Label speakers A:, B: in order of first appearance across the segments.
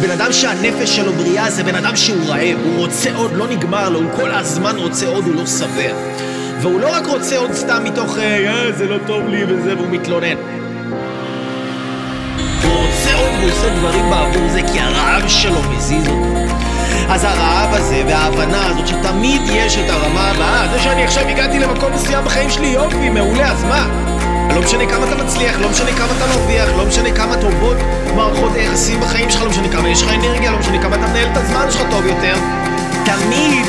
A: בן אדם שהנפש שלו בריאה זה בן אדם שהוא רעב, הוא רוצה עוד, לא נגמר לו, הוא כל הזמן רוצה עוד, הוא לא שבע. והוא לא רק רוצה עוד סתם מתוך, אה, אה זה לא טוב לי וזה, והוא מתלונן. הוא רוצה עוד, הוא עושה דברים בעבור זה, כי הרעב שלו מזיז אותו. אז הרעב הזה וההבנה הזאת שתמיד יש את הרמה הבאה, זה שאני עכשיו הגעתי למקום מסוים בחיים שלי, יופי, מעולה, אז מה? לא משנה כמה אתה מצליח, לא משנה כמה אתה מרוויח, לא משנה כמה טובות מערכות היחסים בחיים שלך, לא משנה יש לך אנרגיה, לא משנה כמה אתה מנהל את הזמן שלך טוב יותר. תמיד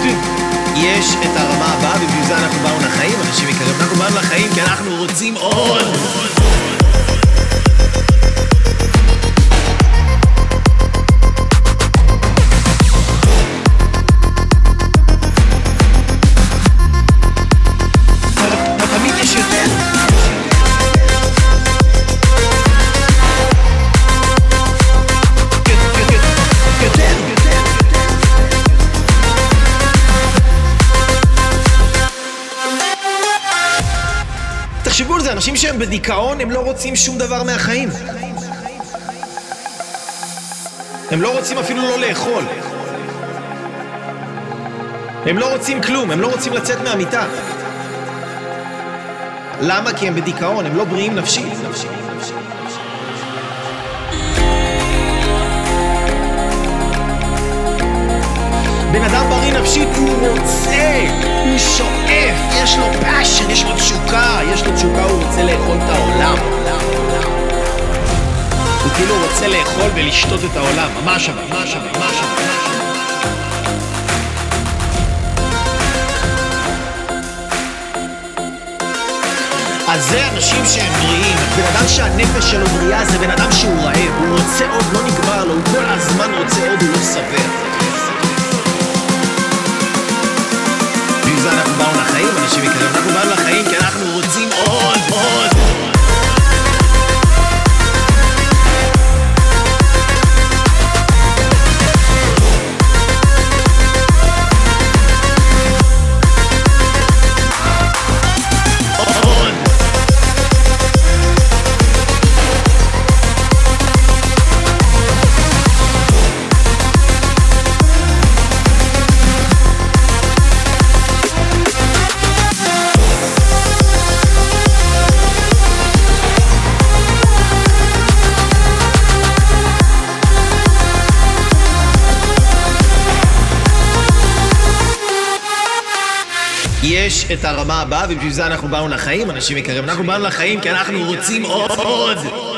A: יש את הרמה הבאה, ובשביל זה אנחנו באנו לחיים, אנשים יקרים, אנחנו באנו לחיים כי אנחנו רוצים עוד. זה, אנשים שהם בדיכאון, הם לא רוצים שום דבר מהחיים. הם לא רוצים אפילו לא לאכול. הם לא רוצים כלום, הם לא רוצים לצאת מהמיטה. למה? כי הם בדיכאון, הם לא בריאים נפשית. בן אדם בריא נפשית, הוא רוצה, הוא שואף, יש לו passion, יש לו תשוקה, רוצה לאכול את העולם. הוא כאילו רוצה לאכול ולשתות את העולם, ממש אבל, ממש אבל, ממש אבל. אז זה אנשים שהם בריאים. בן אדם שהנפש שלו בריאה זה בן אדם שהוא רעב. הוא רוצה עוד, לא נגמר לו, הוא כל הזמן רוצה עוד, הוא לא שבע. בשביל זה אנחנו באנו לחיים, אנשים יקרים. אנחנו באנו לחיים יש את הרמה הבאה, ובשביל זה אנחנו באנו לחיים, אנשים יקרים. אנחנו באנו לחיים כי אנחנו רוצים עוד.